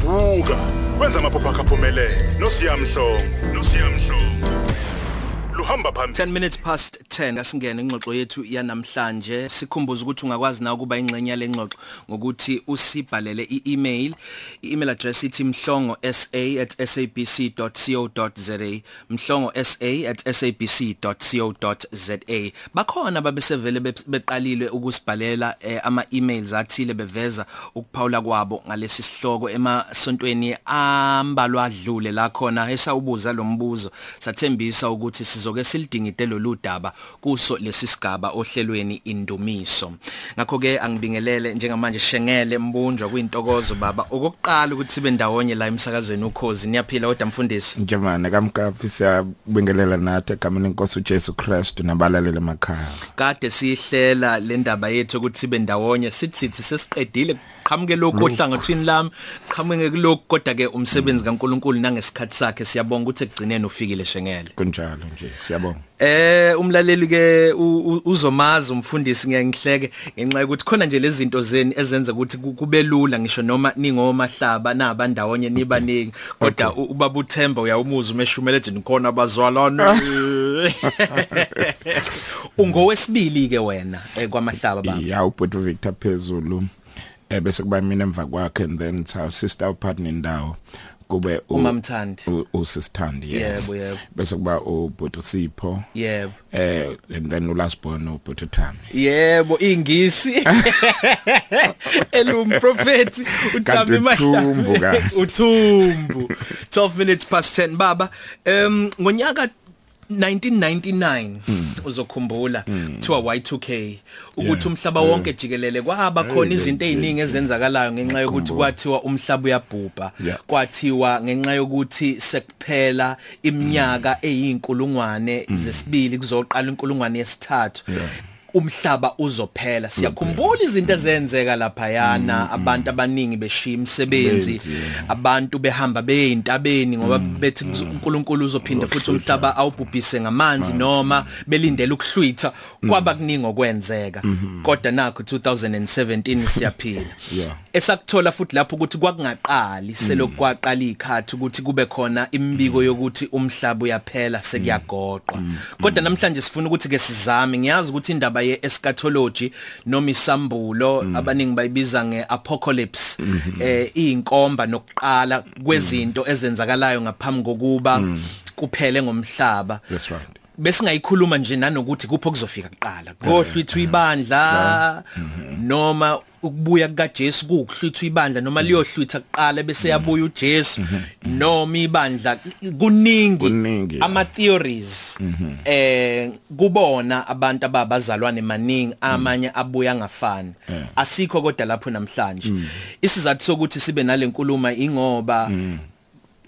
vuka wenza amaphupho akho aphumelele nosiyamhlongo nosiyamhlongo luhamba phambili 10 minutes past 10 asingene ingxoxo yethu yanamhlanje. Sikhumbuza ukuthi ungakwazi na ukuba ingxenye yale ngxoxo ngokuthi usibhalele i-email. I-email address ithi mhlongo@sabc.co.za mhlongo@sabc.co.za bakhona babesevele beqalile ukusibhalela eh, ama emails athile beveza ukuphawula kwabo ngalesi sihloko emasontweni ambalwa adlule la khona. Esawubuza lo mbuzo sathembisa ukuthi sizoke silidingide lolu daba kuso lesi sigaba ohlelweni indumiso. Ngakho ke angibingelele njengamanje shengele mbunjwa kuyintokozo baba. Okokuqala ukuthi sibe ndawonye la emsakazweni ukhozi niyaphila kodwa mfundisi? Njemane kamkapi siyabingelela nathi egameni lenkosi uJesu Christ nabalaleli emakhaya. kade sihlela le ndaba yethu ukuthi sibe ndawonye sithi sithi sesiqedile qhamuke lokho ohlangothini lami qhamuke kulokho kodwa ke umsebenzi kaNkuluNkulu nangesikhathi sakhe siyabonga ukuthi ekugcineni ufikile shengele. Kunjalo nje. Siyabonga. Eh umlaleli ke u- u- uzomazi umfundisi ngiyangihleke ngenxa yokuthi khona nje lezi zinto zeni ezenza ukuthi ku- kube lula ngisho noma ningomahlaba nabandawonye nibaningi kodwa ubaba uThemba uyawumuza umeshumele ethi nikhona abazwalana ungowesibili ke wena eh, kwamahlaba baba? Ya ubhuti Victor phezulu. Eh bese kuba mina emva kwakhe and then our sister partner indawo kube u- uMamthandi u- usisithandi yes. Yebo, yebo. Bese kuba ubhuti Sipho. yebo Eh and then ulast born ubhuti Thami. yebo ingisi elumprofeti uThami uThumbu Mahlaba ka. uthumbu 12 minutes past 10 baba em ngonyaka 1999 uzokhumbula kuthiwa Y2K ukuthi umhlaba wonke jikelele kwaba khona izinto eziningi ezenzakalayo ngenxa yokuthi kwathiwa umhlaba uyabhubha. Yeah. kwathiwa ngenxa yokuthi sekuphela iminyaka eyinkulungwane zesibili kuzoqala inkulungwane yesithathu. Umhlaba uzophela. Siyakhumbula izinto ezenzeka lapha yana abantu abaningi beshiya imisebenzi Benzi, yeah. abantu behamba beyintabeni ngoba bethi kuzo- uNkulunkulu uzophinda futhi umhlaba awubhubhise ngamanzi noma belindele ukuhlwitha kwaba kuningi okwenzeka. Kodwa nakho 2017 siyaphila. Yeah. esakuthola futhi lapho ukuthi kwakungaqali selokwaqala ikhathi ukuthi kube khona imbiko yokuthi umhlaba uyaphela sekuyagoqwa. Kodwa namhlanje sifuna ukuthi ke sizame. Ngiyazi ukuthi indaba yeeschatology noma isambulo abaningi bayibiza ngeapocalypse eh iyinkomba nokuqala kwezinto ezenzakalayo ngaphambi kokuba kuphele ngomhlaba. That's right. besingayikhuluma nje nanokuthi kupho kuzofika kuqala. Kohlwithwa ibandla noma ukubuya kukaJesu kuhlwithwa ibandla noma liyohlwitha kuqala bese yabuya uJesu. Noma ibandla kuningi Kuningi. ama theories eh kubona abantu ababazalwane maningi amanye abuya ngafani asikho kodwa lapho namhlanje. Isizathu sokuthi sibe nalenkulumo ingoba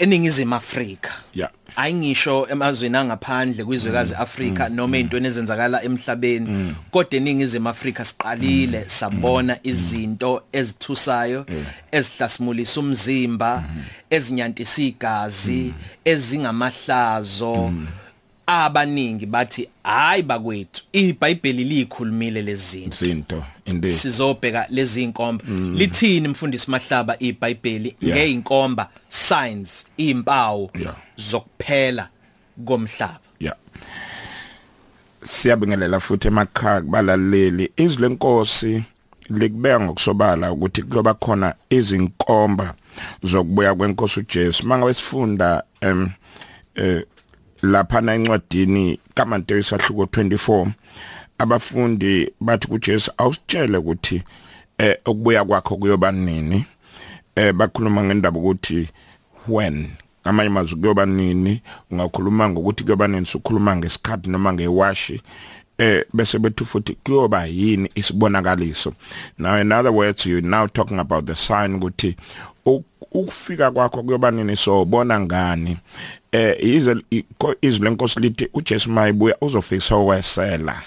eningizimu Afrika. Yeah. ayingisho emazweni angaphandle kwizwekazi Afrika noma ezintweni ezenzakala emhlabeni. Kodwa eningizimu Afrika siqalile sabona izinto ezithusayo ezihlasimulisa umzimba ezinyantisa igazi ezingamahlazo abaningi bathi hayi bakwethu iBhayibheli likhulumile lezi zinto indeed. sizobheka lezi inkomba lithini mfundisi mahlaba iBhayibheli Yeah. ngeinkomba signs impawu Yeah. zokuphela komhlaba Yeah. Siyabingelela futhi emakhaya kubalaleli izwi lenkosi likubeka ngokusobala ukuthi kuyoba khona izinkomba zokubuya kwenkosi uJesu mangabe sifunda em eh lapha na encwadini kaMateyu sahluko 24 abafundi bathi kuJesu awusitshele ukuthi eh ukubuya kwakho kuyoba nini? Eh bakhuluma ngendaba ukuthi when? Amanye amazwi kuyoba nini? Ungakhuluma ngokuthi kuyoba nini? Sukhuluma ngesikhathi noma ngewashi? Eh bese bethu futhi kuyoba yini isibonakaliso? Now in other words you now talking about the sign ukuthi ukufika kwakho kuyoba nini? Sobona ngani? Eh ize izwi lenkosi lithi uJesu mayibuya uzofikisa okwesela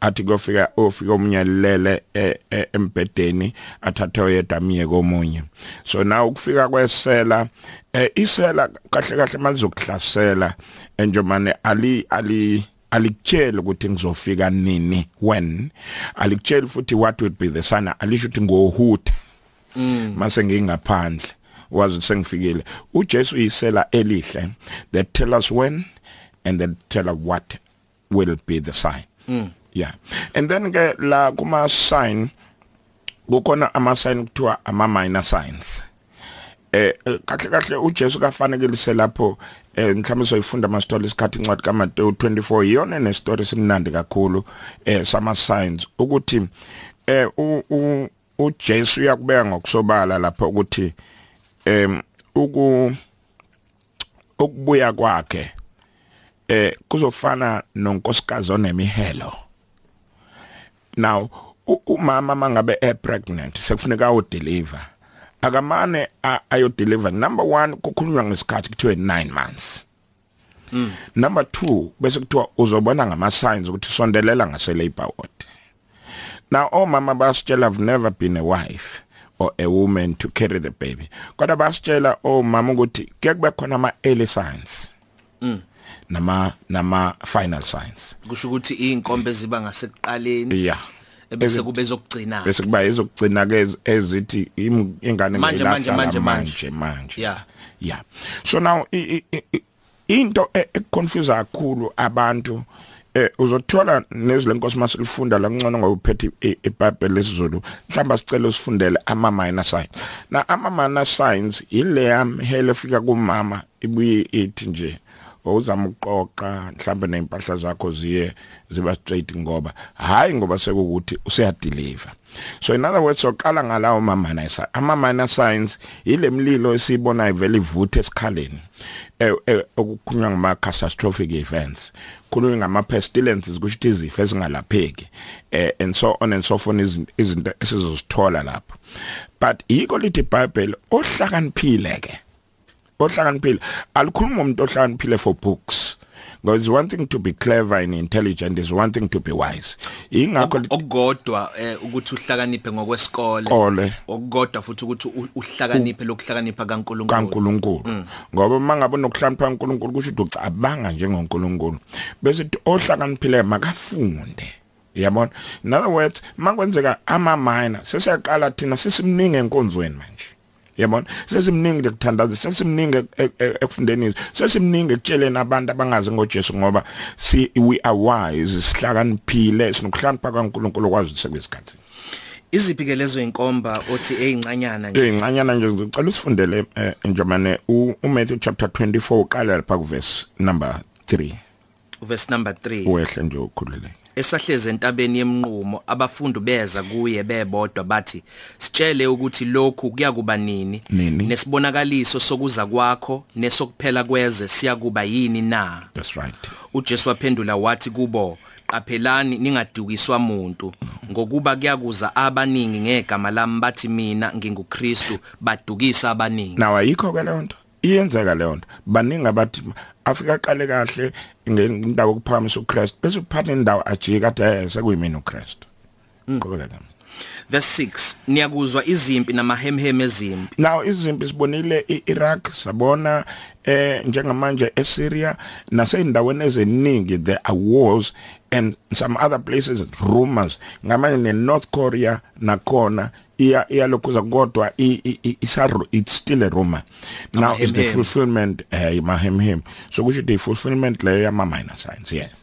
athi kufika ofika umnyalele eh, eh, embedeni athathe oyedwa miye komunye. So now ukufika kwesela eh, isela kahle kahle malizokuhlasela enjomane ali ali alikutshela ukuthi ngizofika nini when? Alikutshela futhi what would be the sign? Alisho ukuthi ngohutha. Mase ngingaphandle wazi sengifikile. uJesu uyisela elihle. That tell us when and then tell us what will be the sign. Mm. yeah. And then ke la kuma sign kukhona ama sign kuthiwa ama minor signs. Eh kahle kahle uJesu kafanekilise lapho eh mhlawumbe soyifunda ama story isikhathi incwadi kaMateyu 24 iyona ne story simnandi kakhulu eh sama signs ukuthi eh u uJesu uyakubeka ngokusobala lapho ukuthi em uku ukubuya kwakhe eh kuzofana nonkosikazi onemihelo now umama mangabe e pregnant sekufuneka u deliver akamane ayo deliver number 1 kukhulunywa ngesikhathi kuthiwe 9 months Mm. Number 2 bese kuthiwa uzobona ngama signs ukuthi sondelela ngase labor ward. Now omama basitshela have never been a wife or a woman to carry the baby. Kodwa basitshela omama ukuthi kuyakube khona ama early signs. Mm. nama nama final signs. Kusho ukuthi inkombe ziba ngasekuqaleni. Yeah. bese kube ezokugcina bese kuba ezokugcina ke ezithi ingane manje manje manje manje manje yeah yeah so now into econfuse kakhulu abantu eh uzothola nezilenkosi masilifunda la ngcono ngoba uphethe iBhayibheli lesizulu. Mhlamba sicela usifundele ama minor signs. Na ama minor signs ile yam hele fika kumama ibuye ithi nje uzama ukuqoqa mhlambe neimpahla zakho ziye ziba straight ngoba. Hayi ngoba sekukuthi useyadeliver so in other words soqala ngalawo mama nayisa ama minor signs ile mlilo esibona ivele ivuthe esikhaleni. Okukhulunywa ngama catastrophic events. Khulunywa ngama pestilences kusho ukuthi izifo ezingalapheki. Eh and so on and so forth izinto esizozithola lapho. But yiko lithi iBhayibheli ohlakaniphile ke ohlakaniphile. Alikhuluma umuntu ohlakaniphile for books. Because it's one thing to be clever and intelligent is one thing to be wise. Ingakho okugodwa ukuthi uhlakaniphe ngokwesikole. Kole okugodwa futhi ukuthi uhlakaniphe lokuhlakanipha kaNkuluNkulu. kaNkuluNkulu. Ngoba mangabe nokuhlakanipha kaNkuluNkulu kusho ukuthi ucabanga njengoNkuluNkulu bese ohlakaniphile makafunde. Yabona? In other words makwenzeka ama minor sesiyaqala thina sesimningi enkonzweni manje. Yabona? Sesimningi lekuthandaza sesimningi ekufundeni sesimningi ekutsheleni abantu abangazi ngoJesu ngoba si we are wise sihlakaniphile sinokuhlakanipha kaNkuluNkulu kwazi sekwesikhathi iziphi ke lezo inkomba othi ezincanyana nje? Ezincanyana nje ngicela usifundele njomane uMatthew chapter 24 uqala lapha kuverse number 3 verse number 3 wehle nje ukhululeke. Esahleze entabeni yemnqumo abafundi beza kuye bebodwa bathi sitshele ukuthi lokhu kuyakuba nini? Nesibonakaliso sokuza kwakho nesokuphela kweze siyakuba yini na? That's right. uJesu waphendula wathi kubo qaphelani ningadukiswa umuntu ngokuba kuyakuza abaningi ngegama lami bathi mina nginguKristu badukisa abaningi. Naw ayikho ke leyo nto? Iyenzeka leyo nto. Baningi abathi afika qale kahle ngendawo okuphakamisa uKristu bese uphatha indawo ajika athi eh sekuyimina uKristu. Qhubeka verse 6 niyakuzwa izimpi namahemhem ezimpi. Now izimpi sibonile iIraq sabona eh njengamanje eSyria naseyindaweni eziningi there are wars and some other places rumors. Ngamanye neNorth Korea nakhona iya iyalokhuza kodwa isaro it's still a rumor. Now is the fulfillment eh mahemhem so kusho the fulfillment leyo yama minor signs yes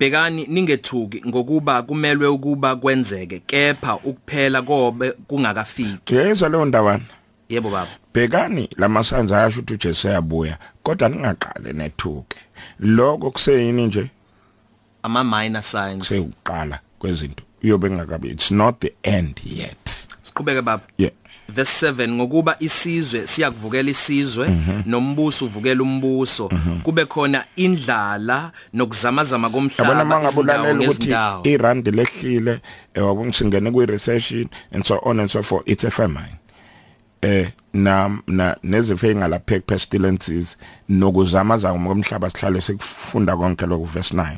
Bekani ningethuki ngokuba kumelwe ukuba kwenzeke kepha ukuphela kobe kungakafiki. Yezwa leyo ndawana Yebo baba. Bekani lamasanza ayasho ukuthi uJesu uyabuya kodwa ningaqale nethuke lokho kuseyini nje? Ama minor signs. Sekuqala kwezinto. Uyobe ngakabi it's not the end yet. Siqhubeke baba. Yeah. Verse 7 ngokuba isizwe siyakuvukela isizwe -hmm. nombuso uvukela umbuso. -hmm. kube khona indlala nokuzamazama komhlaba mangabulalela ukuthi irand lehlile wabona singene kwi recession and so on and so forth it's a famine eh na na nezifo engalapheki pestilences nokuzamazama komhlaba sihlale sikufunda konke lokho verse 9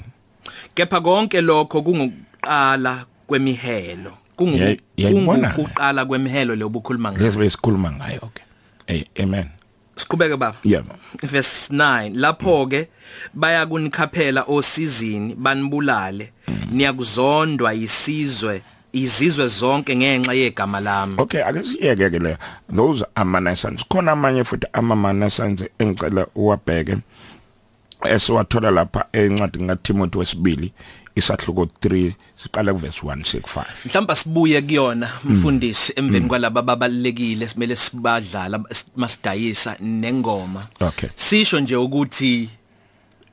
kepha konke lokho kunguqala kwemihelo. Kungukuqala kwemihelo le obukhuluma ngayo. Lesi besikhuluma ngayo ke. Hey amen. Siqhubeke baba. Yeah verse 9 lapho ke baya kunikhaphela osizini banibulale. Niyakuzondwa isizwe izizwe zonke ngenxa yegama lami. Okay ake siyeke ke le. Those are manassans khona amanye futhi ama manassans engicela uwabheke esiwathola lapha encwadi ngaTimothy wesibili. Isahluko 3 siqala kuverse 1 6 mhlawumbe sibuye kuyona mfundisi emveni kwalaba babalekile simele sibadlala masidayisa nengoma. Okay. sisho nje ukuthi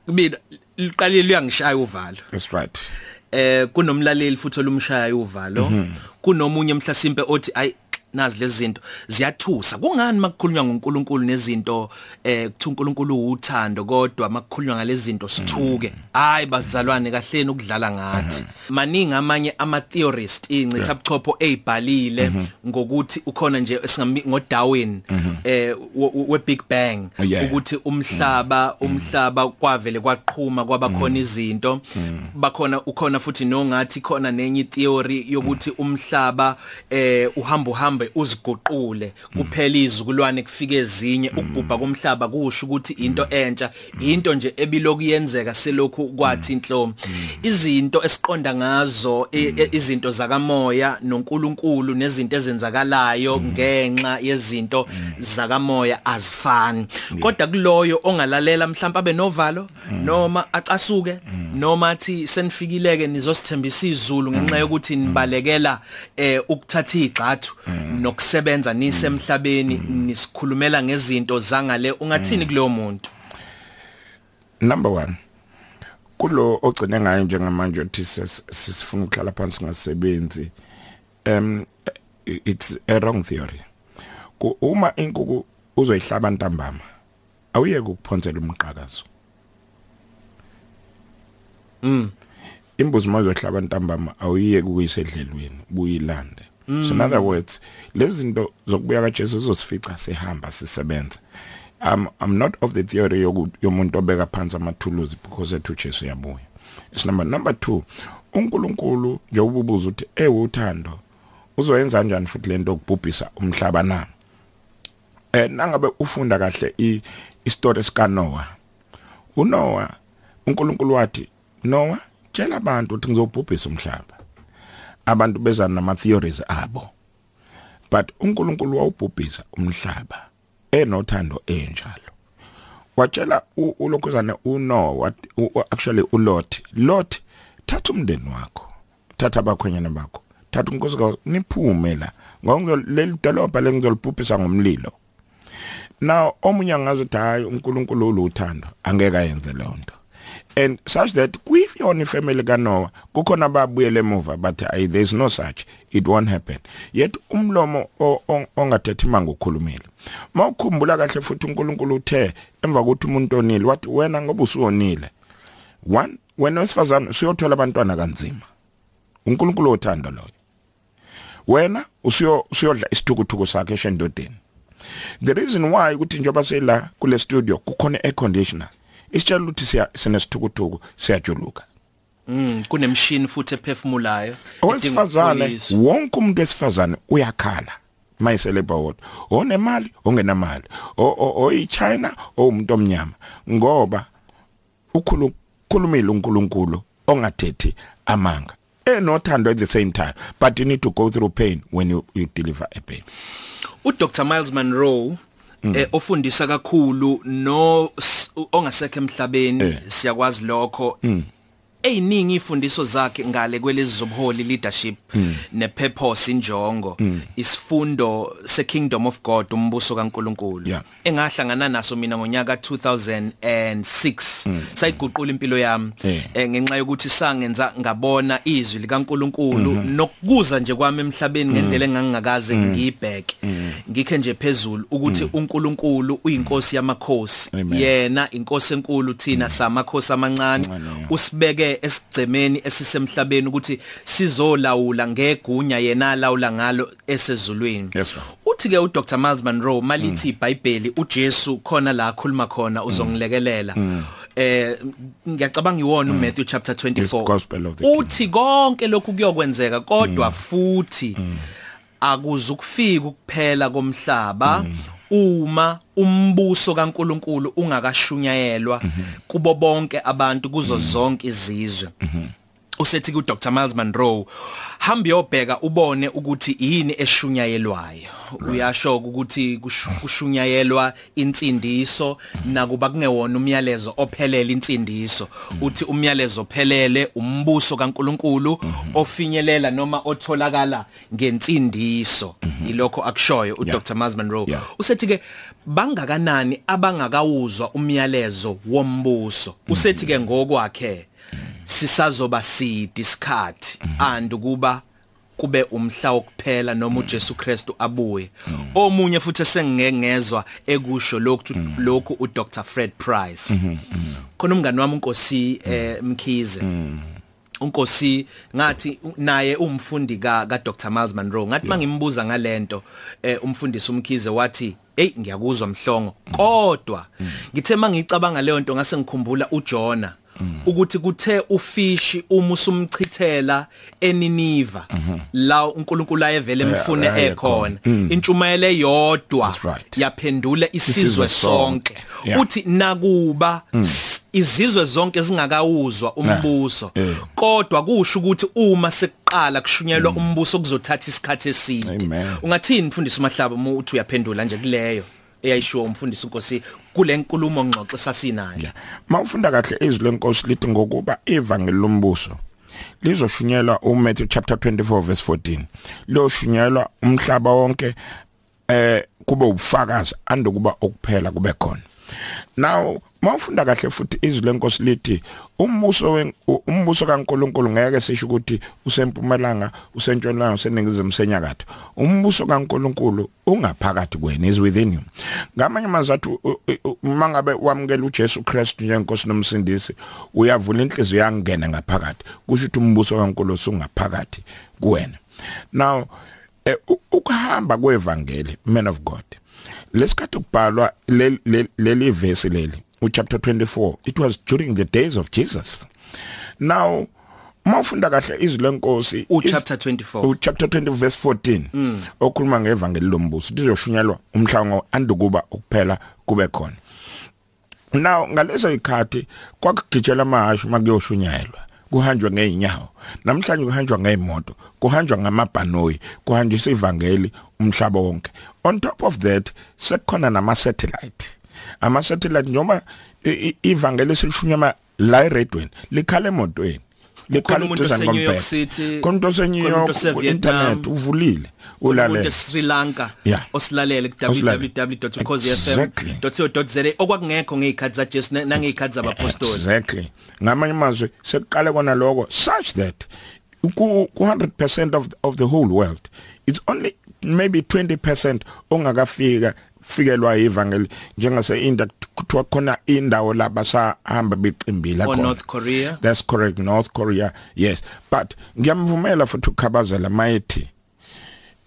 mina liqalile uyangishaya uvalo. That's right. Eh kunomlaleli futhi olumshaya uvalo. Kunomunye mhlasimpe othi ay nazi lezi zinto ziyathusa. Kungani makukhulunywa ngoNkulunkulu nezinto eh kuthi uNkulunkulu uthando kodwa makukhulunywa ngalezi zinto sithuke? Hayi bazalwane kahleni ukudlala ngathi. Maningi amanye ama theorist incitha buchopho ezibhalile ngokuthi ukhona nje esingami ngoDarwin eh we Big Bang Yeah. ukuthi umhlaba umhlaba kwavele kwaqhuma kwabakhona izinto. Bakhona ukhona futhi nongathi khona nenye theory yokuthi umhlaba eh uhamba uhambe uziguqule kuphela izikulwane kufike ezinye ukubhubha komhlaba kusho ukuthi into entsha into nje ebiloku yenzeka selokhu kwathi inhlomo. Izinto esiqonda ngazo izinto zakamoya noNkulunkulu nezinto ezenzakalayo ngenxa yezinto zakamoya azifani. Kodwa kuloyo ongalalela mhlawumbe abe novalo noma acasuke noma athi senifikileke nizosithembisa izulu ngenxa yokuthi nibalekela eh ukuthatha igxathu nokusebenza nisemhlabeni nisikhulumela ngezinto zangale ungathini kuleyo muntu? Number 1 kulo ogcine ngayo njengamanje uthi sis- sisifuna ukuhlala phansi singasebenzi um it's a wrong theory. Ku- uma inkukhu uzoyihlaba ntambama awuyeke ukuphonsela umqhakazo mm. Imbuzi mazohlaba ntambama awuyeke ukuyisedlelweni buyilande so in other words lezi zinto zokubuya kaJesu zosifica sihamba sisebenza. Um i'm not of the theory yoku- yomuntu obeka phansi amathuluzi because ethu Jesu yabuya is number number 2 uNkulunkulu nje ububuza uthi ewe uthando uzoyenza kanjani futhi lento okubhubhisa umhlaba na? Eh nangabe ufunda kahle i istory sika Noah uNoah uNkulunkulu wathi Noah tshela abantu ukuthi ngizobhubhisa umhlaba. Abantu beza nama theories abo. But uNkulunkulu wawubhubhisa umhlaba enothando enjalo. Watshela u- ulokhuzane uNoah actually uLot Lot thatha umndeni wakho thatha abakhwenyana bakho thatha unkosikazi niphume la ngoba leli dolobha lengizolibhubhisa ngomlilo. Now omunye angazothi hayi uNkulunkulu uluthando angeke ayenze leyo nto. And such that kuyona ifamily kaNoah kukhona ababuyele emuva but ay there's no such. It won't happen. Yet umlomo o- o- ongathethi manga ukhulumile. Mawukhumbula kahle futhi uNkulunkulu uthe emva kokuthi umuntu onile wathi wena ngoba usonile one wena wesifazane usiyothola abantwana kanzima. uNkulunkulu othando loyo. Wena usiyo usiyodla isithukuthuku sakhe eshendodeni. The reason why ukuthi njoba sela kule studio kukhona air conditioner. Isitshela ukuthi siya sinesithukuthuku siyajuluka. Mm kunemshini futhi ephefumulayo owesifazane wonke umuntu esifazane uyakhala mayiselebha wodwa onemali ongenamali. Oyichina owumuntu omnyama. Ngoba ukhulu khulumile uNkulunkulu ongathethi amanga. Enothando at the same time but you need to go through pain when you, you deliver a baby uDr Miles Monroe ofundisa kakhulu no ongasekho emhlabeni. Eh. siyakwazi lokho. Eyiningi ifundiso zakhe ngale kwelezi zobuholi leadership ne purpose injongo isifundo se kingdom of god umbuso kaNkuluNkulu Yeah. engahlangana naso mina ngonyaka 2006 sayiguqula impilo yami Eh. eh, ngenxa yokuthi sangenza ngabona izwi likaNkuluNkulu nokukuza nje kwami emhlabeni ngendlela engangingakaze ngiyibheke. Ngikhe nje phezulu ukuthi uNkulunkulu uyinkosi yamakhosi yena inkosi enkulu thina samakhosi amancane. Usibeke esigcemeni esisemhlabeni ukuthi sizolawula ngegunya yena alawula ngalo esezulwini. Uthi ke uDr Miles Monroe malithi iBhayibheli uJesu khona la akhuluma khona uzongilekelela. Eh ngiyacabanga iwona uMatthew chapter It's 24 gospel of the kingdom. uthi konke lokhu kuyokwenzeka kodwa futhi akuzukufika ukuphela komhlaba uma umbuso kaNkuluNkulu ungakashunyayelwa kubo bonke abantu kuzo zonke izizwe. Usethi ku Dr Miles Monroe hamba yobheka ubone ukuthi yini eshunyayelwayo. Uyasho ukuthi kush- kushunyayelwa insindiso nakuba kungewona umyalezo ophelele insindiso. Uthi umyalezo ophelele umbuso kaNkuluNkulu ofinyelela noma otholakala ngensindiso. Ilokho akushoyo u. Dr Miles Monroe. Usethi ke bangakanani abangakawuzwa umyalezo wombuso? Usethi ke ngokwakhe sisazoba sidi isikhathi and kuba kube umhla wokuphela noma uJesu Kristu abuye. Omunye futhi esengengezwa ekusho lokhu lokhu uDr. Fred Price. Khona umngani wami unkosi eh, Mkhize. Unkosi ngathi naye umfundi ka Dr. Miles Monroe ngathi mangimbuza ngalento eh, umfundisi umkhize wathi hey ngiyakuzwa mhlongo. Kodwa ngithe mangicabanga leyo nto ngase ngikhumbula uJona. Ukuthi kuthe ufishi uma usumchithela eNiniva la uNkulunkulu ayevele emfune ekhona. intshumayelo yodwa That's right. yaphendula isizwe sonke. uthi nakuba s- izizwe zonke zingakawuzwa umbuso kodwa kusho ukuthi uma sekuqala kushunyelwa umbuso kuzothatha isikhathi eside. Ungathini mfundisi umahlaba uma uthi uyaphendula nje kuleyo? Eyayishiwo umfundisi unkosi kule nkulumo ngxoxo sasinayo Yeah. Mawufunda kahle izwi lenkosi lithi ngokuba ivangeli lombuso lizoshunyelwa uMatthew chapter 24 verse 14. Loshunyelwa umhlaba wonke eh kube ubufakazi andokuba okuphela kube khona. Now mawufunda kahle futhi izwi lenkosi lithi umbuso wen- u- umbuso kaNkuluNkulu ngeke sisho ukuthi usempumalanga usentshonalanga useningizimu senyakatho. Umbuso kaNkuluNkulu ungaphakathi kwena is within you. Ngamanye amazathu mangabe wamukela uJesu Kristu njengenkosi nomsindisi uyavula inhliziyo yangena ngaphakathi. Kusho ukuthi umbuso kaNkuluNkulu usungaphakathi kuwena. Now eh, u- ukuhamba kwevangeli man of god lesikhathi kubhalwa le- le- leli verse leli uchapter 24 it was during the days of Jesus. Now mawufunda kahle izwi lenkosi u iz- chapter 24 u chapter 20 verse 14 okhuluma ngevangeli lombuso lizoshunyelwa umhlango andukuba ukuphela kube khona. Now ngaleso ikhathi kwakugijela amahashu makuyoshunyelwa kuhanjwa ngeenyawo namhlanje kuhanjwa ngeemoto kuhanjwa ngamabhanoyi kuhanjiswa ivangeli umhlaba wonke. On top of that sekukhona nama satellite ama satellite noma i- i- ivangeli selishunyama la eredweni likhala emotweni. Kukhona umuntu eduzane ose-New York kombhede. City, khona umuntu ose-New khona umuntu York ose-Vietnam, internet uvulile umuntu ulalela eSri Lanka Yeah. osilalele ku Osilalele. Exactly. www.ukhozifm.co.za okwakungekho ngezikhathi za Jesu na- nangezikhathi zabapostoli exactly ngamanye amazwi sekuqale kona lokho such that ku ku 100% of of the whole world it's only maybe 20% ongakafika fikelwa ivangeli njengase India kuthiwa khona indawo lapha sahamba beqimbila or khona. North Korea? That's correct North Korea yes. But ngiyamvumela futhi ukhabazela mayithi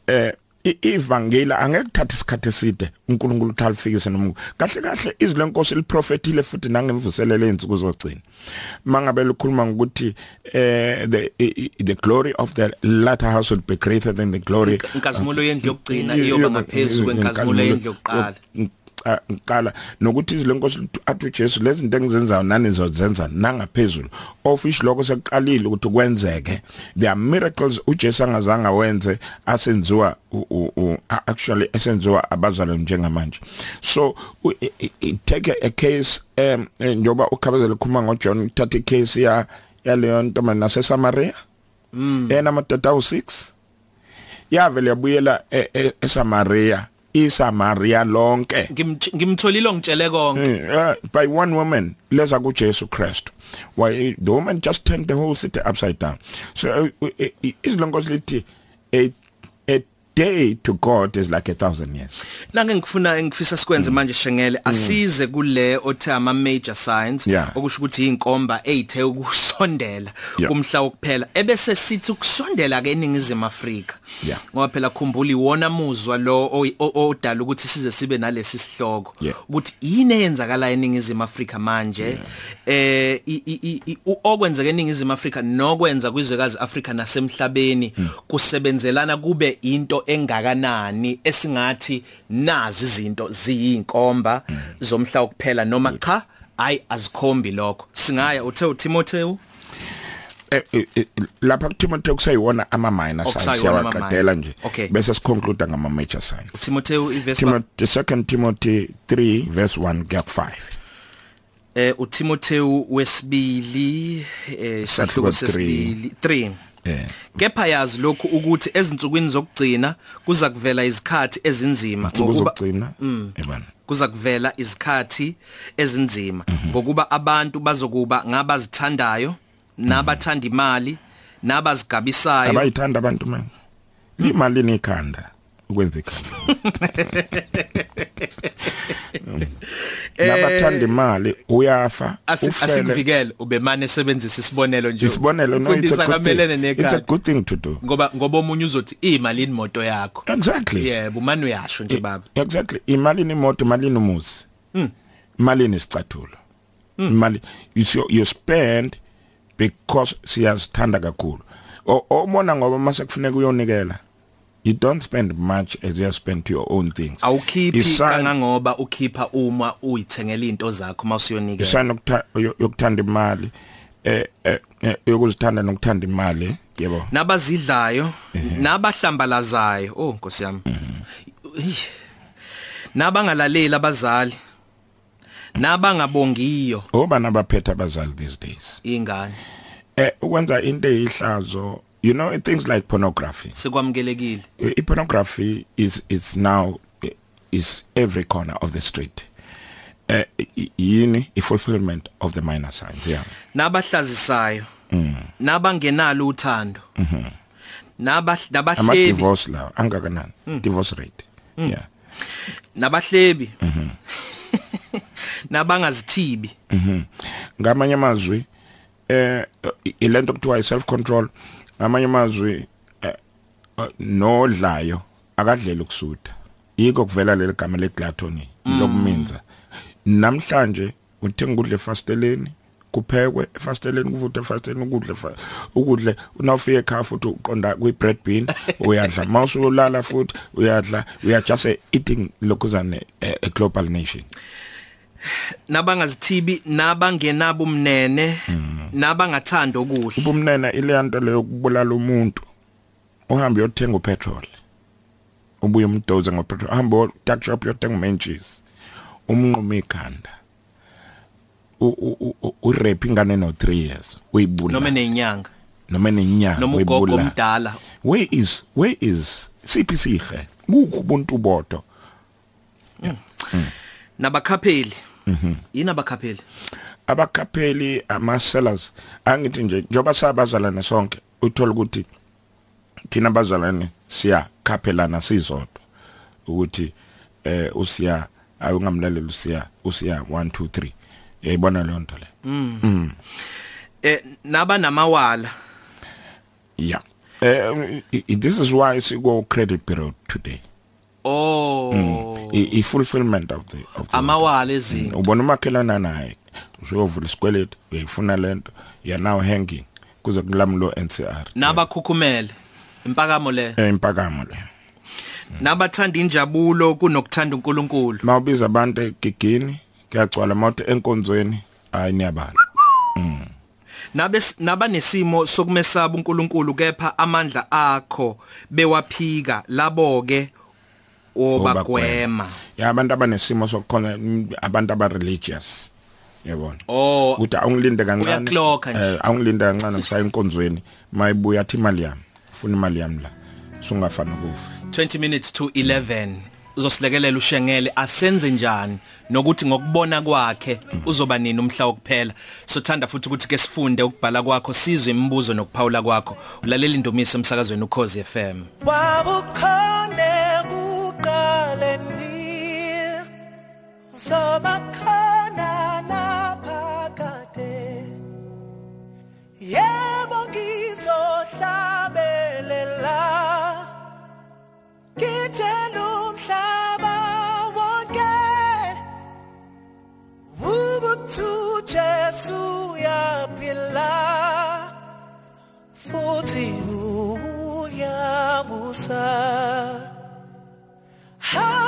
eh i- ivangeli angeke kuthatha isikhathi eside uNkulunkulu uthi alifikise nomuntu kahle kahle izwi lenkosi liprofetile futhi nangemvuselelo ensuku zogcina mangabe likhuluma ngokuthi eh the i- i- the glory of the latter house will be greater than the glory inkazimulo yendlu yokugcina iyoba ngaphezulu kwenkazimulo yendlu yokuqala. Ngiqala nokuthi izilenkosi athi uJesu lezi zinto engizenzayo nani nizozenza nangaphezulu. Office lokho sekuqalile ukuthi kwenzeke. There are miracles uJesu angazange wenze asenziwa actually esenziwa abazalwane njengamanje. So take a, case um njoba ukhabazela khuluma ngoJohn uthatha icase ya yaleyo ntombi nase Samaria mm. Ena madoda awu6 yavele yabuyela e- e- eSamaria. iSamaria lonke. Ngimtsh- ngimtholile ongitshele konke. Uh, by one woman leza kuJesu Christ. Why the woman just turned the whole city upside down. So uh, uh, uh, isilongozi lithi a a day to God is like a thousand years. Nange ngifuna ngifisa sikwenze manje shengele asize kule othe ama major signs Yeah. okusho ukuthi inkomba ezithe ukusondela Yeah. kumhla wokuphela. Ebese sithi ukusondela ke eningizimu Afrika. Yeah. ngoba phela khumbula iwona muzwa lo oy- o- odala ukuthi size sibe nalesi sihloko. Yeah. ukuthi yini eyenzakala eningizimu Afrika manje? Eh i- i- i- i- u- okwenzeka eningizimu Afrika nokwenza kwizwekazi Afrika nasemhlabeni kusebenzelana kube into engakanani esingathi nazi izinto ziyinkomba zomhla wokuphela noma cha hayi azikhombi lokho. Singaya uthe uTimotheo eh, eh, eh, lapha kuTimotheo kusayiwona ama minor signs minor. nje. Bese siconclude ngama major signs. Timotheo iverse Timothy 2 Timothy 3 verse 1 kuya 5 eh uTimotheo wesibili eh sahluko sesibili 3 eh Kepha yazi lokhu ukuthi ezinsukwini zokugcina kuza kuvela izikhathi ezinzima ukuzogcina ebana kuza kuvela izikhathi ezinzima ngokuba abantu bazokuba ngabazithandayo nabathanda imali nabazigabisayo. Abayithanda abantu manje. Limali nekhanda ukwenza ikhanda nabathanda imali uyafa Asi- ufele. asikuvikele ubemane sebenzisa isibonelo nje. Isibonelo no it's Ufundisa a good kamelene thing. it's a nekhadi good thing to do. Ngoba ngoba omunye uzothi imali imoto yakho. Exactly. Yebo umane uyasho nje baba. exactly. Imali imoto imali nomuzi imali nesicathulo imali you see, you spend because siyazithanda kakhulu. O- obona ngoba mase kufuneka uyonikela. You don't spend much as you spend to your own things. Awukhiphi kangangoba ukhipha uma uyithengela into zakho mawusiyonika isana yokutha- yo- yokuthanda imali. Eh eh, eh, yokuzithanda nokuthanda imali yebo. Nabazidlayo nabahlambalazayo. Oh nkosi yami. Ih. nabangalaleli abazali nabangabongiyo. Oba nabaphethe abazali these days? Ingane. Eh ukwenza into eyihlazo you know things like pornography. Sekwamukelekile I pornography is is now eh, is every corner of the street. Eh i- yini? I fulfillment of the minor signs yeah. Nabahlazisayo. Nabangenalo uthando. Naba ama nabahlebi divorce law angakanani? Divorce rate. Yeah. Nabahlebi nabangazithibi. Mhm. ngamanye amazwi eh ilento kuthiwa self control ngamanye amazwi eh, eh, nodlayo akadlela ukusutha. Yiko kuvela leli gama legluttony lokuminza. Namhlanje uthenga ukudla efasteleni kuphekwe efasteleni kuvuthwe efasteleni ukudla fa- ukudle. Unawufika ekhaya futhi uqonda kwi bread bin uyadla. Mawusulala futhi uyadla we are just a eating lokuzane a, a global nation. Nabangazithibi nabangenabo umnene nabangathanda ukudla ubumnene ileyanto leyo kubulala umuntu uhambe uyothenga upetrol. Ubuye umdoze ngopetrol uhambe utuck shop uyothenga umentshisi umnquma ikhanda. Urape ingane no 3 years uyibula noma nenyanga noma nenyanga noma ugogo uyibula omdala. Where is where is siphi sihle kukho ubuntu bodo nabakhapheli. Mhm. Yini abakhapheli abakhapheli ama sellers angithi nje njoba sabazalana sonke uthola ukuthi thina bazalwane siya khaphelana sizodwa. Ukuthi eh usiya ayungamlalela usiya usiya 1 2 3 yayibona leyo nto le? Eh naba namawala. Yeah. Eh this is why sigo credit bureau today. Oh. I, i fulfillment of the of the amawala ezinto. Ubona umakhelana naye usuyovula isikweletu uyayifuna lento you are now hanging. Kuze kulamlo NCR nabakhukhumele. Impakamo le? Eh, impakamo le. Nabathanda injabulo kunokuthanda uNkulunkulu. Mawubiza abantu egigini kuyagcwala mawuthi enkonzweni hayi niyabala. Nabe nabanesimo sokumesaba uNkulunkulu kepha amandla akho bewaphika. Labo ke obagwema ya abantu abanesimo sokukhona mm, abantu aba religious yabona oh. Ukuthi awungilinde kancane. Uyaclocka nje. eh awungilinde kancane ngisaya enkonzweni. Mayibuya athi imali yami ufuna imali yami la sungafana kufa 20 minutes to 11 uzosilekelela ushengele asenze njani nokuthi ngokubona kwakhe uzoba nini umhla wokuphela. Sothanda futhi ukuthi ke sifunde ukubhala kwakho sizwe imibuzo nokuphawula kwakho. Ulalela indumiso emsakazweni ukhozi FM wabukhona uzobakhona naphakade. Yebo ngizohlabelela. Ngithela umhlaba wonke. Ukuthi uJesu uyaphila futhi uyabusa haleluya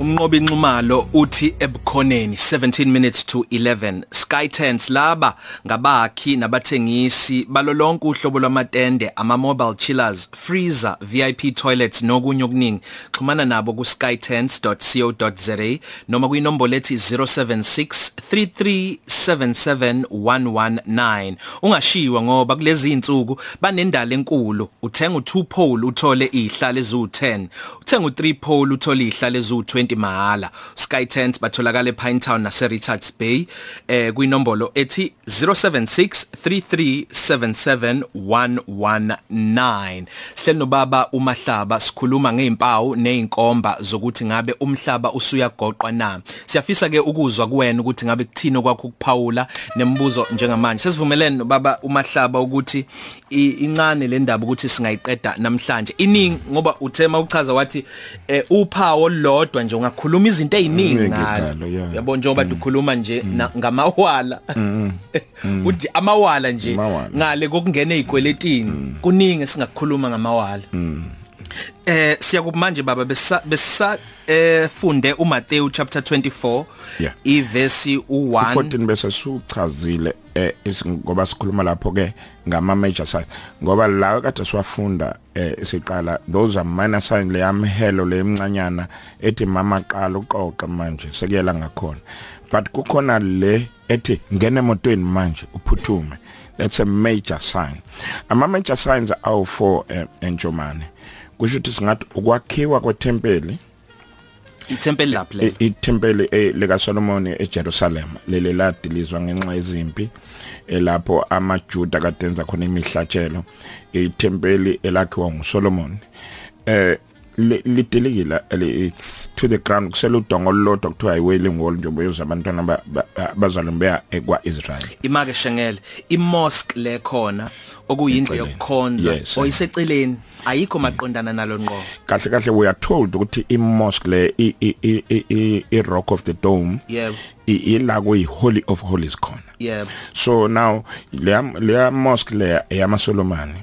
Umnqobi inxumalo uthi ebukhoneni 17 minutes to 11 Sky Tents laba ngabakhi nabathengisi balolonke uhlobo lwamatende ama mobile chillers freezer VIP toilets nokunye okuningi. Xhumana nabo ku skytents.co.za noma kuyinombolo ethi 0763377119 ungashiwa ngoba kulezi insuku banendala enkulu. Uthenga u2 pole uthole ihlale ezu10 uthenga u3 pole uthole ihlale ezu20 mahala Sky Tent batholakala ePinetown nase Richards Bay eh kuyinombolo ethi 0763377119 sihleli nobaba uMahlaba sikhuluma ngeimpawu neinkomba zokuthi ngabe umhlaba usuyagoqwa na. Siyafisa ke ukuzwa kuwena ukuthi ngabe kuthini okwakho ukuphawula nemibuzo njengamanje. Sesivumelene nobaba uMahlaba ukuthi incane le ndaba ukuthi singayiqeda namhlanje. Iningi ngoba uthema uchaza wathi eh, uphawo lodwa nje ungakhuluma izinto eziningi. Iningi ngalo ngalo, yeah. yabo njengoba ukhuluma nje na- ngamawala. Uthi amawala nje Amawala. ngale kokungena ezikweletini kuningi singakukhuluma ngamawala. Eh siyakuba manje baba besa besa eh funde uMateyu chapter 24 Yeah. ivesi u1 14 bese suchazile eh ngoba sikhuluma lapho ke ngama major signs ngoba la kade siwafunda eh siqala those are minor signs le yamhelo le emncanyana ethi mama qala uqoqa manje sekuyela ngakhona. But kukhona le ethi ngene emotweni manje uphuthume. That's a major sign. Ama major signs awu for eh, entshomane. Kusho ukuthi singathi ukwakhiwa kwetempeli ithempeli lapho le I- ithempeli eh, lika Solomon eJerusalem lele ladilizwa ngenxa yezimpi elapho amaJuda kadenza khona imihlatshelo. Ithempeli elakhiwa nguSolomon eh li- lidilikile li- it's to the ground kusele udongo lolodwa kuthiwa yiwailing wall njengoba yoza abantwana ba- ba- bazalwa beya ekwa Israel imake shengele imosque le khona okuyindlu yokukhonza Yes, oyiseceleni. Ayikho maqondana nalo ngqo. Kahle kahle we are told ukuthi i mosque le i i- i i- i i rock of the dome yebo. i- ila kuyi holy of holies khona. Yebo. So now le le mosque le yama Solomon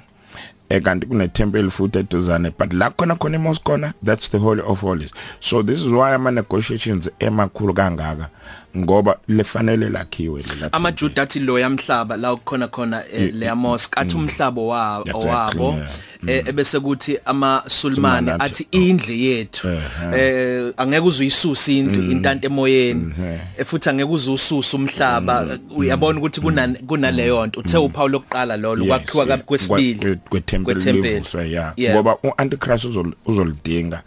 eh kanti kune temple futhi eduzane but la khona khona imosque khona that's the holy of holies. So this is why ama negotiations emakhulu kangaka. Ngoba lefanele lakhiwe lela amajuda athi lo yamhlaba la kukhona khona eh, le mosque athi umhlabo wa- Exactly, wabo yeah. eh, ebese kuthi amasulmane Sulmane athi athi, indle yethu Eh, eh angeke uzuyisusa indlu intante emoyeni eh. Eh, futhi angeke uzususa umhlaba uyabona ukuthi kuna kunaleyo nto uthe uphawu lokuqala lo Yes, kwakhiwa yeah. kwesibili Kwe- kwethempeli kwethempeli. livuswe yeah Yeah. ngoba uantichrist uzol- uzolidinga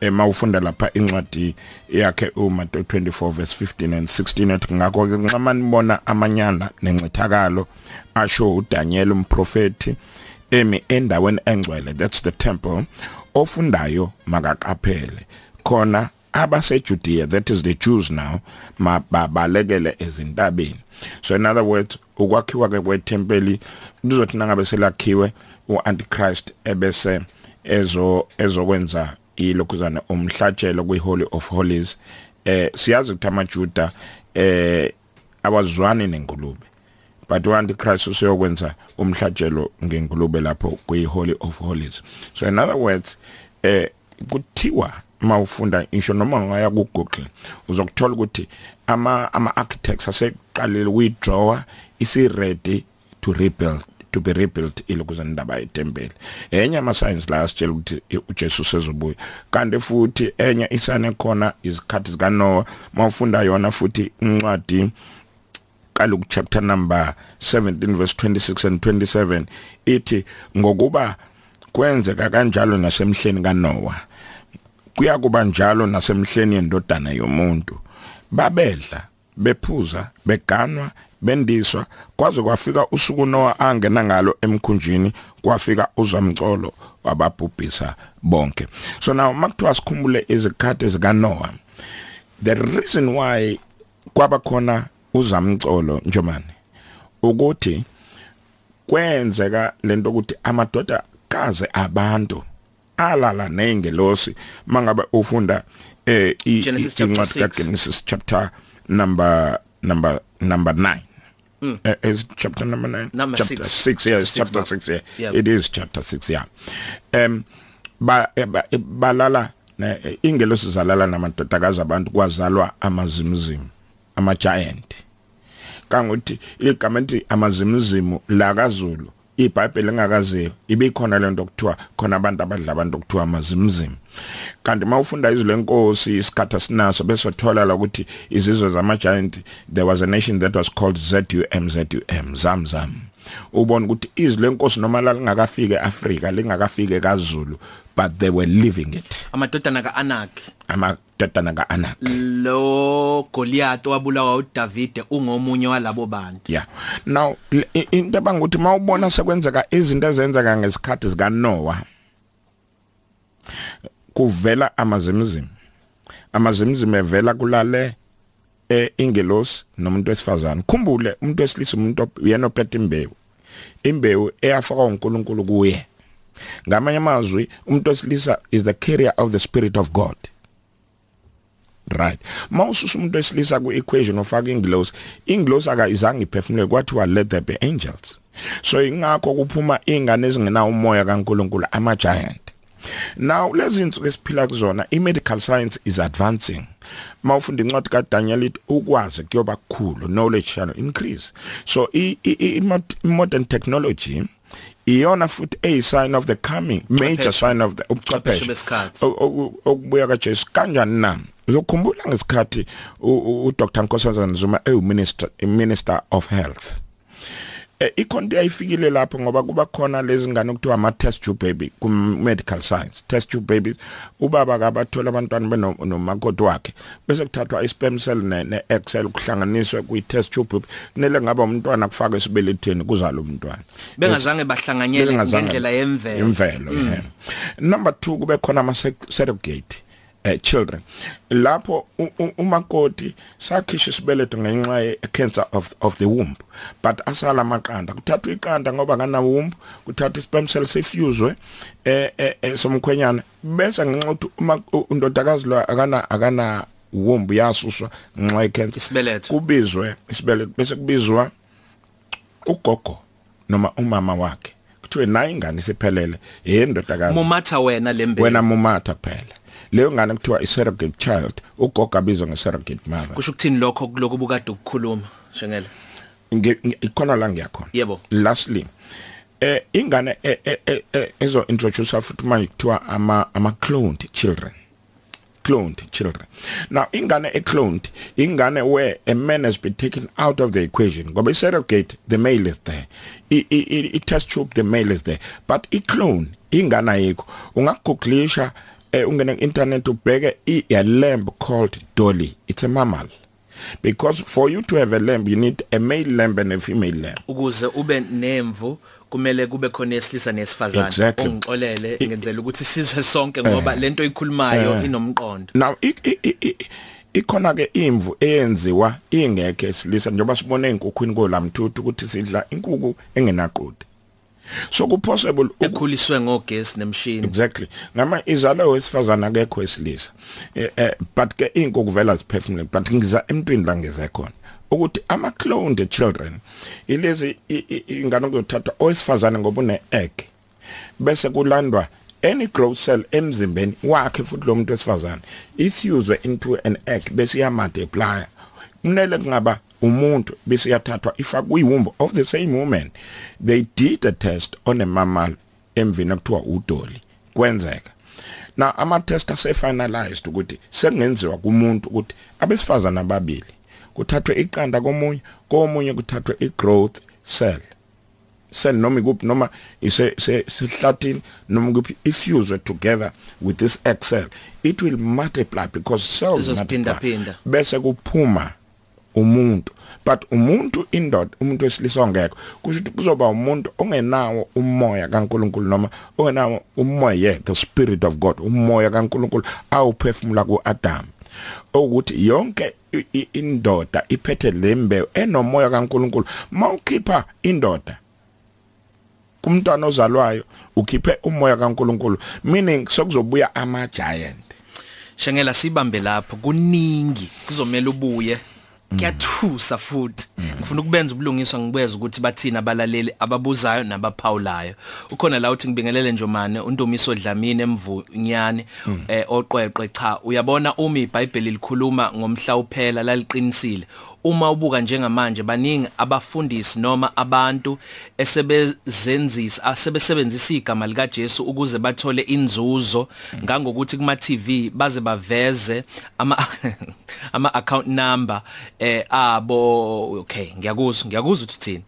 ema ufunda lapha incwadi yakhe uMatthew 24 verse 15 and 16 ethi ngakho ke nxa manibona amanyana nencithakalo asho uDaniel umprofeti emi endaweni engcwele that's the temple ofundayo makaqaphele. Khona abaseJudea that is the Jews now mabalekele ezintabeni. So in other words ukwakhiwa ke kwethempeli kuzothi nangabe selakhiwe uantichrist ebese ezo ezokwenza ilokhuzana umhlatshelo kwiholy of holies eh siyazi ukuthi amajuda eh awazwani nengulube. But uantichrist useyokwenza umhlatshelo ngengulube lapho kwi-holy of holies. So in other words eh kuthiwa mawufunda insho noma ngaya ku Google uzokuthola ukuthi ama ama architects aseqalile ukuyidraw isi ready to rebuild. To be rebuilt ilokuzana indaba yetempeli enye ama science la asitshela ukuthi uJesu sezobuya kanti futhi enye isane khona izikhathi zika Noah mawufunda yona futhi incwadi kaLuke chapter number 17 verse 26 and 27 ithi ngokuba kwenzeka kanjalo nasemhleni kaNoah kuya kuba njalo nasemhleni yendodana yomuntu. Babedla bephuza beganwa bendiswa kwaze kwafika usuku Noah angena ngalo emkhunjini kwafika uzamcolo wababhubhisa bonke so now makuthiwa sikhumbule izikhathi zika Noah the reason why kwaba khona uzamcolo njomane ukuthi kwenzeka lento ukuthi amadoda kaze abantu alala nengelosi mangabe ufunda eh Genesis incwadi six. kaGenesis chapter number number number 9 Mm. Uh, is it chapter number 9 Number chapter six. 6 yeah it's Six, chapter Bob. 6 yeah. Yeah. it is chapter 6 yeah um ba eh, ba- eh, balala eh, ingelosi zalala namadodakazi abantu kwazalwa amazimzimu ama giant kangokuthi igama lithi amazimzimu la kaZulu iBhayibheli engakaziyo ibikhona lento okuthiwa khona abantu abadla abantu okuthiwa amazimzimu kanti mawufunda izwi lenkosi isikhatha sinaso bese uthola la ukuthi izizwe zama giant there was a nation that was called ZUM ZUM zamzam ubona ukuthi izwi lenkosi noma la lingakafike eAfrika lingakafike kaZulu but they were living it. Amadodana kaAnak. Amadodana kaAnak lo Goliath wabulawa uDavid ungomunye walabo bantu. Yeah now le- i- into abangukuthi mawubona sekwenzeka izinto ezenzeka ngesikhathi zika Noah kuvela amazimzim. Amazimzim evela kulale eh ingelosi nomuntu wesifazane. Khumbule umuntu wesilisa umuntu op- uyena ophethe imbewu. Imbewu eyafaka uNkulunkulu kuye. Ngamanye amazwi umuntu wesilisa is the carrier of the spirit of God. Right. Mawususa umuntu wesilisa ku equation ofaka ingilosi ingilosi aka izange iphefumule kwathiwa let there be angels. So ingakho kuphuma ingane ezingenawo umoya kaNkuluNkulu ama giant now lezi insuku esiphila kuzona i-medical science is advancing. Mawufunda incwadi kaDaniel ukwazi kuyoba kukhulu knowledge shall increase. So i-modern technology iyona futhi a sign of the coming major Ubuchwepheshe. sign of the Ubuchwepheshe ubuchwepheshe besikhathi. O- o- okubuya kaJesu kanjani na uzokhumbula ngesikhathi uDr Nkosazana Zuma ewu minister minister of health eh ikhonto yayifikile lapho ngoba kuba khona lezi ngane okuthiwa ama test tube baby ku medical science. Test tube babies ubaba kabathola abantwana benomakoti wakhe. Bese kuthathwa i sperm cell ne, ne egg cell kuhlanganiswe kwi test tube baby. Kumele ngaba umntwana kufaka esibelethweni kuzalo umntwana bengazange bahlanganyele ngendlela yemvelo. imvelo yeah. Number 2 kube khona ama surrogate. Eh children. Lapho umakoti sakhisha isibeletho ngenxa ye cancer of of the womb. But asala amaqanda. Kuthathwa iqanda ngoba kana womb kuthathwa sperm cell sefuswe eh eh, eh somkhwenyana. Bese ngenxa ukuthi undodakazi lo akana akana womb yasuswa ngenxa ye cancer Isibeletho. kubizwe isibeletho bese kubizwa ugogo noma umama wakhe. Kuthiwe nayi ingane isiphelele yendodakazi mumatha wena lembe wena mumatha phela. Leyo ngane kuthiwa i surrogate child ugogo abizwa nge surrogate mother. Kusho ukuthini lokho kuloko bukade ukukhuluma shengela? Nge- nge- ikhona la ngiyakhona. Yebo. lastly eh ingane e- e- e- e- ezo introduce futhi manje kuthiwa ama ama cloned children. Cloned children. Now ingane e cloned ingane where a man has been taken out of the equation. Ngoba i surrogate the male is there. I i i- i test tube the male is there. But i clone ingane ayikho. Ungagooglisha eh, ungene ku internet ubheke i a lamb called dolly. It's a mammal. Because for you to have a lamb you need a male lamb and a female lamb. Ukuze ube nemvu kumele kube khona esilisa nesifazane. Exactly. ungixolele ngenzela ukuthi sizwe sonke ngoba lento ikhulumayo inomqondo. Now ikhona ke imvu eyenziwa ingekho esilisa. Njengoba sibone enkukhwini kolamthuthu ukuthi sidla inkukhu engenaqodi so ku possible uku- ekhuliswe ngogesi nemshini. Exactly. Ngama izalo wesifazana akekho esilisa eh, eh, but ke inkukhu vela ziphefumule but ngiza emntwini la ngeze khona. Ukuthi ama cloned children ilezi i- i- ingane kuzothathwa owesifazane ngoba une egg bese kulandwa any growth cell emzimbeni wakhe futhi lo muntu wesifazane ifuse into an egg bese iya multiply kumele kungaba umuntu bese yathathwa. Ifakwa kuyimbo of the same woman they did a test on a mammal emvini kuthiwa udoli. Kwenzeka. Na ama test ase finalized ukuthi sekungenziwa kumuntu ukuthi abesifazana ababili kuthathwe iqanda komunye komunye kuthathwe igrowth cell. Cell noma ikuphi noma ise se- sihlathini noma kuphi ifuse together with this egg cell. It will multiply because cells Izosiphinda multiply. phinda. bese kuphuma umuntu. But umuntu indoda umuntu wesilisa ongekho kusho ukuthi kuzoba umuntu ongenawo umoya kaNkuluNkulu noma ongenawo umoya the spirit of God umoya kaNkuluNkulu awuphefumula kuAdam. Ukuthi yonke i- i- indoda iphethe lembe enomoya kaNkuluNkulu. Mawukhipha indoda kumntwana ozalwayo ukhiphe umoya kaNkuluNkulu meaning sokuzobuya ama giant shengela sibambe lapho. Kuningi kuzomela ubuye. Kuyathusa futhi. Ngifuna ukubenza ubulungiswa ngibeza ukuthi bathina abalaleli ababuzayo nabaphawulayo. Ukhona la uthi ngibingelele njomane undomiso dlamini emvunyane eh oqweqwe. Cha uyabona uma iBhayibheli likhuluma ngomhlawuphela laliqinisile. Uma ubuka njengamanje baningi abafundisi noma abantu esebezenzisa asebesebenzisa igama lika Jesu ukuze bathole inzuzo. Ngangokuthi kuma TV baze baveze ama ama account number eh abo okay ngiyakuzwa ngiyakuzwa ukuthi uthini.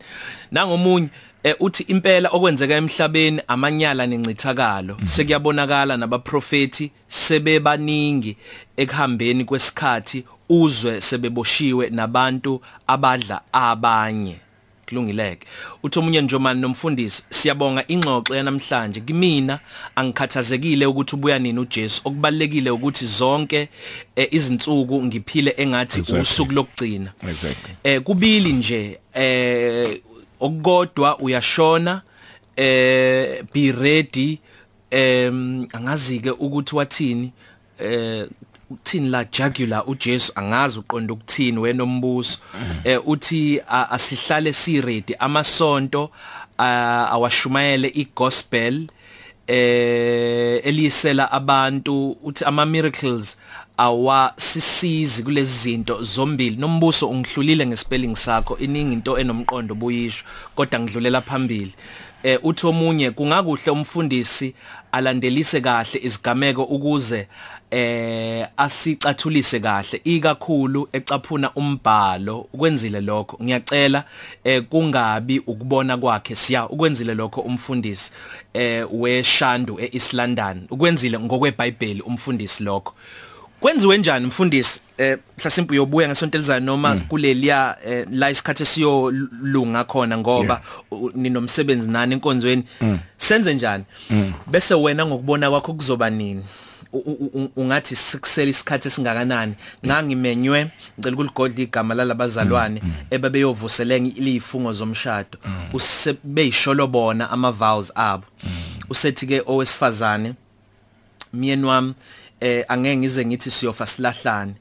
Nangomunye eh uthi impela okwenzeka emhlabeni amanyala nencithakalo. Sekuyabonakala nabaprofeti sebebaningi ekuhambeni kwesikhathi uzwe sebeboshiwe nabantu abadla abanye. Kulungileke. Uthi omunye njomani nomfundisi siyabonga ingxoxo yanamhlanje. Kimina angikhathazekile ukuthi ubuya nini uJesu. Okubalekile ukuthi zonke eh, izinsuku ngiphile engathi Exactly. usuku lokugcina. Exactly. eh kubili nje eh okukodwa uyashona eh be ready em angazi ke ukuthi wathini eh uthini la jugular uJesu angazi uqonda ukuthini wena ombuso. Eh uthi asihlale si ready amasonto awashumayele igospel eh eliyisela abantu. Uthi ama miracles awasisizi kulezi zinto zombili. Nombuso ungihlulile ngespelling sakho iningi into enomqondo buyisho kodwa ngidlulela phambili. Eh uthi omunye kungakuhle umfundisi alandelise kahle izigameko ukuze eh asicathulise kahle. Ikakhulu ecaphuna umbhalo ukwenzile lokho. Ngiyacela eh kungabi ukubona kwakhe siya ukwenzile lokho umfundisi eh weshandu eEast London. Ukwenzile ngokweBhayibheli umfundisi lokho. Kwenziwe njani mfundisi? Eh mhlasimpe uyobuya ngesonto elizayo noma kuleliya eh, la isikhathi siyolunga khona ngoba ninomsebenzi nani enkonzweni. Senze njani? Bese wena ngokubona kwakho kuzoba nini? Ungathi sikusela isikhathi esingakanani? Ngangimenywe ngicela ukuligodla igama lalabazalwane ebabeyovuselenga ilifungo zomshado. Usebeyisholo bona ama vows abo. Usethi ke owesifazane myeni wami eh angeke ngize ngithi siyofa silahlane.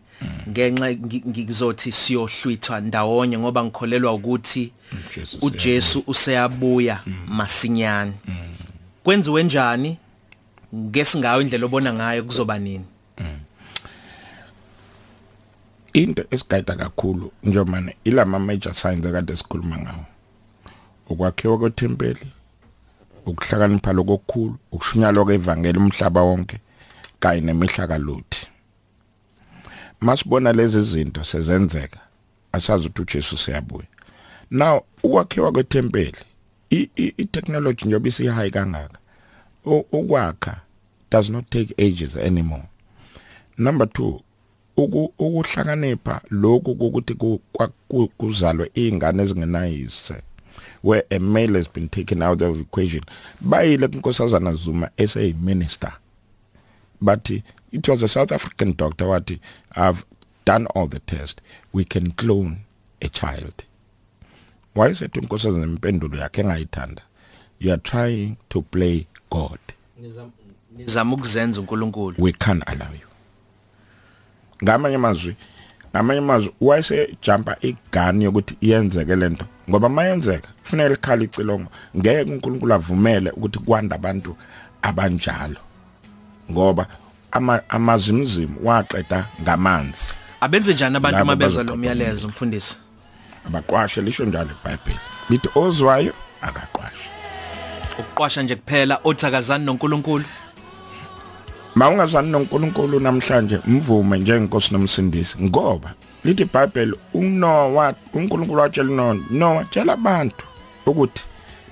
Ngenxa ngi- ngizothi siyohlwithwa ndawonye ngoba ngikholelwa ukuthi Jesu uJesu useyabuya. masinyane. Kwenziwe njani? Ngesingayo indlela obona ngayo kuzoba nini? Into esigayida kakhulu njomane ilama major signs akade sikhuluma ngawo. Ukwakhiwa kwethempeli ukuhlakanipha lokukhulu ukushunyalwa kwevangeli umhlaba wonke. Kanye nemihla kaluthi masibona lezi zinto sezenzeka asazi ukuthi uJesu siyabuya now ukwakhiwa kwethempeli i-technology njengoba isihayi kangaka ukwakha does not take ages anymore. Number 2 ukuhlakanipha lokhu ukuthi kuzalwe izingane ezingenayise where a male has been taken out of equation. Bayile kunkosazana Zuma ese minister. But it was a South African doctor wathi I've done all the tests we can clone a child. Wayesethi unkosazana impendulo yakhe engayithanda? You are trying to play god. Nizama ukuzenza uNkulunkulu. We can't allow you. Ngamanye amazwi ngamanye amazwi wayese jumpa igani yokuthi iyenzeke lento ngoba mayenzeka kufanele ikhala icilongo. Ngeke uNkulunkulu avumele ukuthi kwanda abantu abanjalo. Ngoba ama amazimzimu waqeda ngamanzi. Abenze njani abantu Labo mabezwa lo bazoqoqa myalezo mfundisi? Abaqwashe lisho njalo iBhayibheli. Lithi ozwayo akaqwashe ukuqwasha nje kuphela othakazani noNkulunkulu? Mawungazani noNkulunkulu namhlanje mvume njengenkosi nomsindisi ngoba lithi iBhayibheli uNoah uNkulunkulu watshela uNoah Noah tshela abantu ukuthi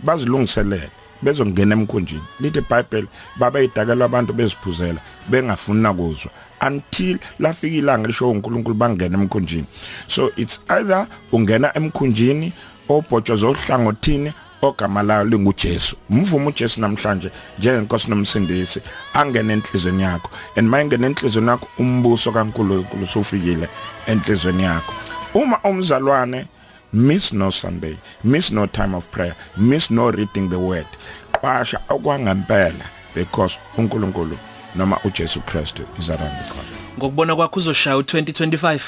bazilungiselele. Bezongena emkhunjini lithi iBhayibheli babeyidakelwa abantu beziphuzela bengafuni nakuzwa until lafika ilanga lisho uNkulunkulu bangena emkhunjini so it's either ungena emkhunjini obhotsho zohlangothini ogama layo linguJesu. Umvumo uJesu namhlanje njengenkosi nomsindisi angene enhlizweni yakho. And mayengene enhlizweni yakho umbuso kaNkulunkulu usufikile enhlizweni yakho. Uma umzalwane miss no sunday miss no time of prayer miss no reading the word. Qasha okwangempela because uNkulunkulu noma uJesu Kristu is around the corner. Ngokubona kwakho uzoshaya u2025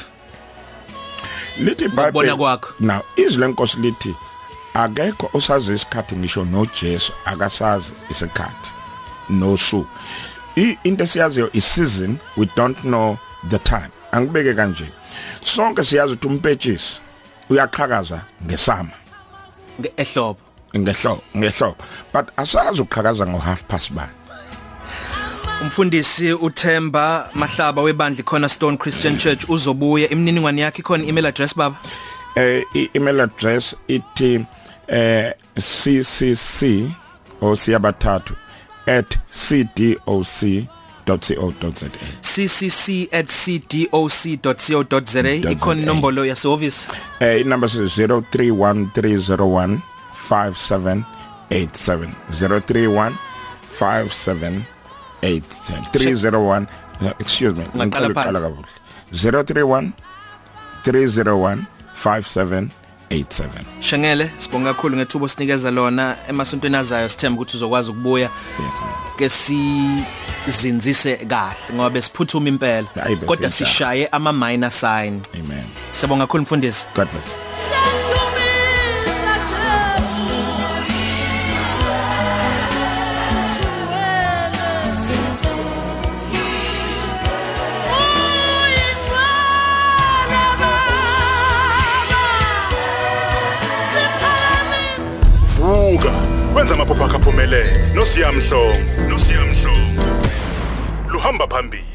lithi Ngokubona kwakho. now izwi lenkosi lithi akekho osazi isikhathi ngisho noJesu akasazi isikhathi nosu into esiyaziyo i-season we don't know the time. Angibeke kanje. Sonke siyazi ukuthi umpetshisi uyaqhakaza ngesama. Nge- ehlobo. Ngehlobo ngehlobo. But asazi uqhakaza ngo half past bani umfundisi uThemba Mahlaba webandla Cornerstone Christian Church uzobuya imininingwane yakhe. Khona email address baba? Eh i-email address ithi eh ccc osiyabathathu at cdoc.co.za ikhona inombolo yasehhovisi eh inumber is 031301 5787 031 5787 301 uh, excuse me Ungaqala ngicela uqala kabuhle 031 301 5787 Shengele sibonga kakhulu ngethubo sinikeza lona emasontweni azayo. Sithemba ukuthi uzokwazi ukubuya. Yes ma'am. ke sizinzise kahle ngoba besiphuthuma impela. Hayi, bese kodwa inhlanhla. sishaye ama minor sign. Amen. Sibonga kakhulu mfundisi. God bless vuka wenza amaphupho akho aphumelele nosiyamhlongo nosiyamhlongo luhamba phambili.